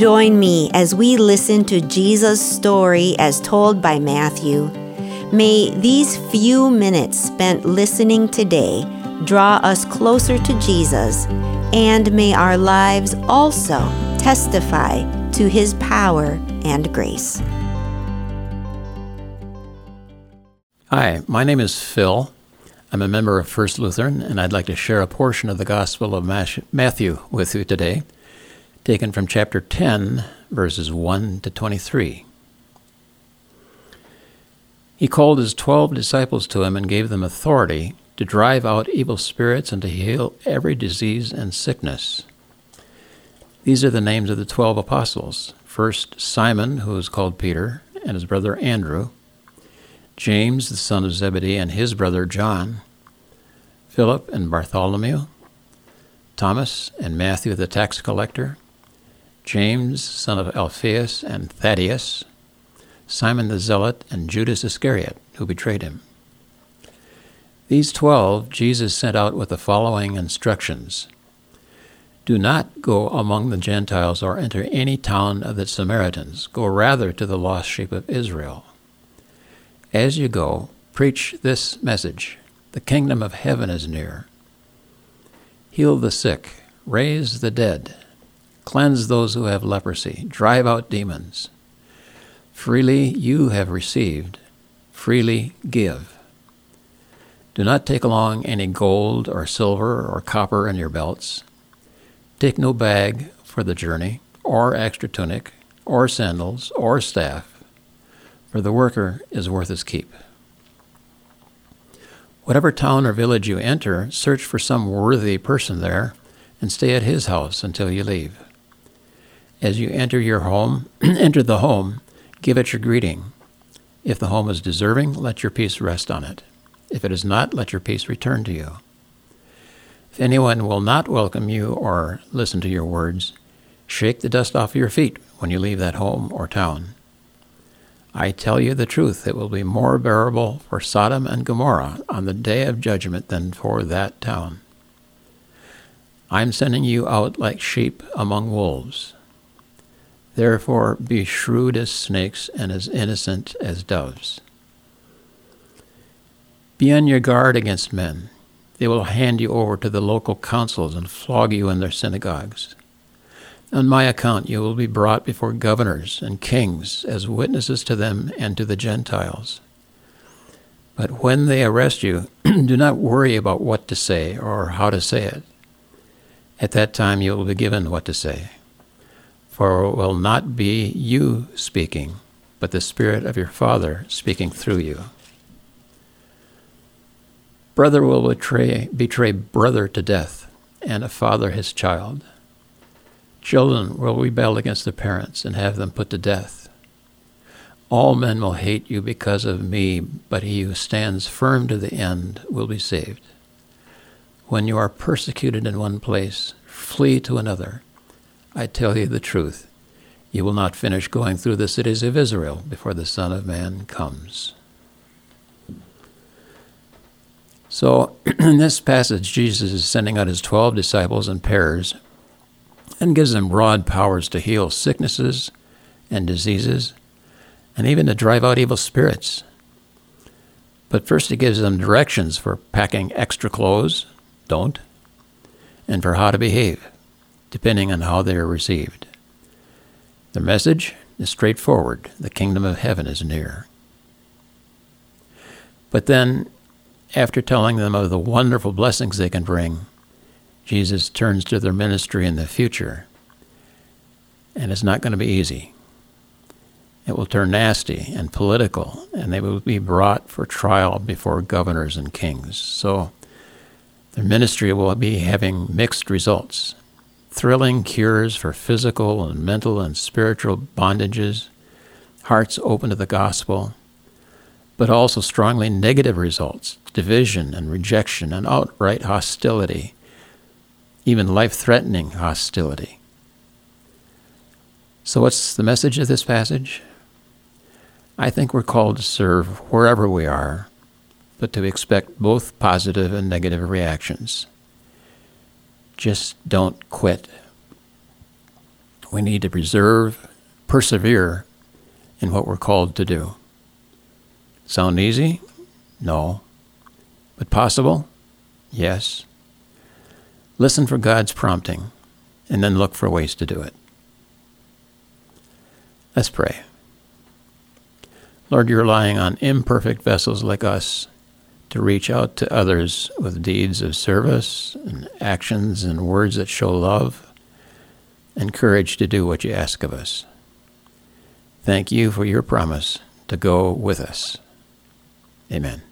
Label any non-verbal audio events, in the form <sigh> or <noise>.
Join me as we listen to Jesus' story as told by Matthew. May these few minutes spent listening today draw us closer to Jesus, and may our lives also testify to his power and grace. Hi, my name is Phil. I'm a member of First Lutheran, and I'd like to share a portion of the Gospel of Matthew with you today, taken from chapter 10, verses 1 to 23. He called his twelve disciples to him and gave them authority to drive out evil spirits and to heal every disease and sickness. These are the names of the twelve apostles. First, Simon, who is called Peter, and his brother Andrew. James, the son of Zebedee, and his brother John, Philip and Bartholomew, Thomas and Matthew the tax collector, James, son of Alphaeus and Thaddeus, Simon the Zealot, and Judas Iscariot, who betrayed him. These twelve Jesus sent out with the following instructions Do not go among the Gentiles or enter any town of the Samaritans. Go rather to the lost sheep of Israel. As you go, preach this message The kingdom of heaven is near. Heal the sick, raise the dead, cleanse those who have leprosy, drive out demons. Freely you have received, freely give. Do not take along any gold or silver or copper in your belts. Take no bag for the journey, or extra tunic, or sandals, or staff for the worker is worth his keep. Whatever town or village you enter, search for some worthy person there and stay at his house until you leave. As you enter your home, <clears throat> enter the home, give it your greeting. If the home is deserving, let your peace rest on it. If it is not, let your peace return to you. If anyone will not welcome you or listen to your words, shake the dust off your feet when you leave that home or town. I tell you the truth, it will be more bearable for Sodom and Gomorrah on the day of judgment than for that town. I'm sending you out like sheep among wolves. Therefore, be shrewd as snakes and as innocent as doves. Be on your guard against men. They will hand you over to the local councils and flog you in their synagogues. On my account, you will be brought before governors and kings as witnesses to them and to the Gentiles. But when they arrest you, <clears throat> do not worry about what to say or how to say it. At that time, you will be given what to say. For it will not be you speaking, but the Spirit of your Father speaking through you. Brother will betray, betray brother to death, and a father his child. Children will rebel against their parents and have them put to death. All men will hate you because of me, but he who stands firm to the end will be saved. When you are persecuted in one place, flee to another. I tell you the truth. You will not finish going through the cities of Israel before the Son of Man comes. So, <clears throat> in this passage, Jesus is sending out his 12 disciples in pairs and gives them broad powers to heal sicknesses and diseases, and even to drive out evil spirits. But first, he gives them directions for packing extra clothes, don't, and for how to behave, depending on how they are received. The message is straightforward the kingdom of heaven is near. But then, after telling them of the wonderful blessings they can bring, Jesus turns to their ministry in the future. And it's not going to be easy. It will turn nasty and political, and they will be brought for trial before governors and kings. So their ministry will be having mixed results thrilling cures for physical and mental and spiritual bondages, hearts open to the gospel, but also strongly negative results division and rejection and outright hostility even life threatening hostility. So, what's the message of this passage? I think we're called to serve wherever we are, but to expect both positive and negative reactions. Just don't quit. We need to preserve, persevere in what we're called to do. Sound easy? No. But possible? Yes. Listen for God's prompting and then look for ways to do it. Let's pray. Lord, you're relying on imperfect vessels like us to reach out to others with deeds of service and actions and words that show love and courage to do what you ask of us. Thank you for your promise to go with us. Amen.